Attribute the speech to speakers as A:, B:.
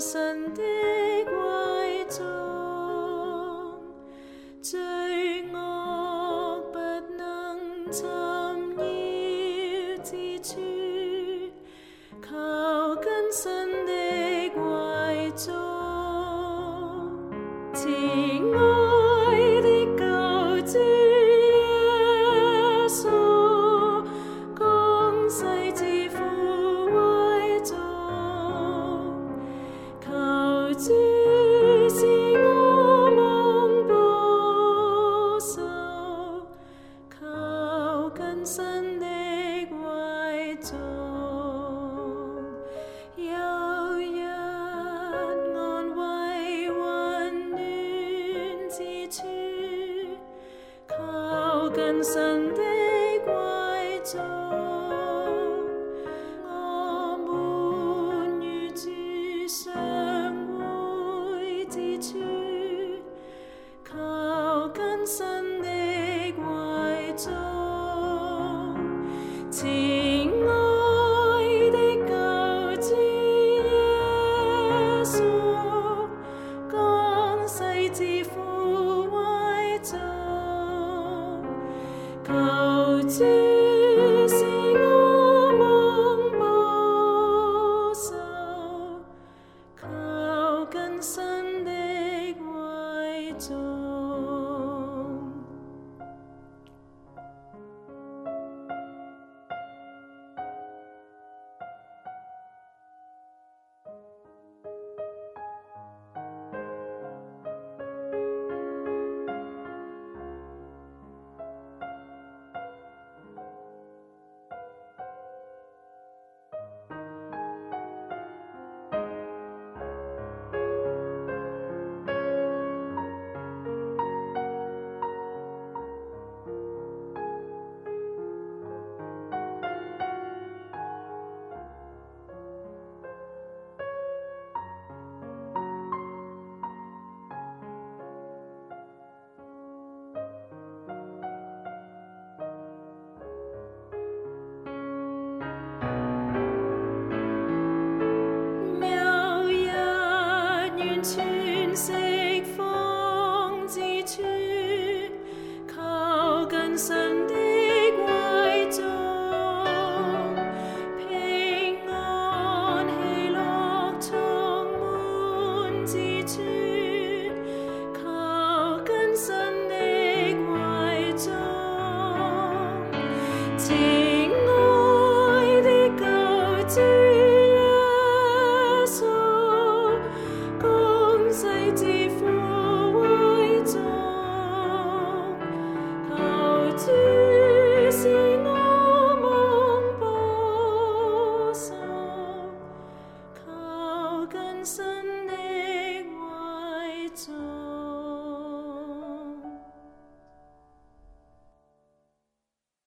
A: Sunday. 跟神的貴重，我们如柱上會自尊，靠跟深。So. Johnson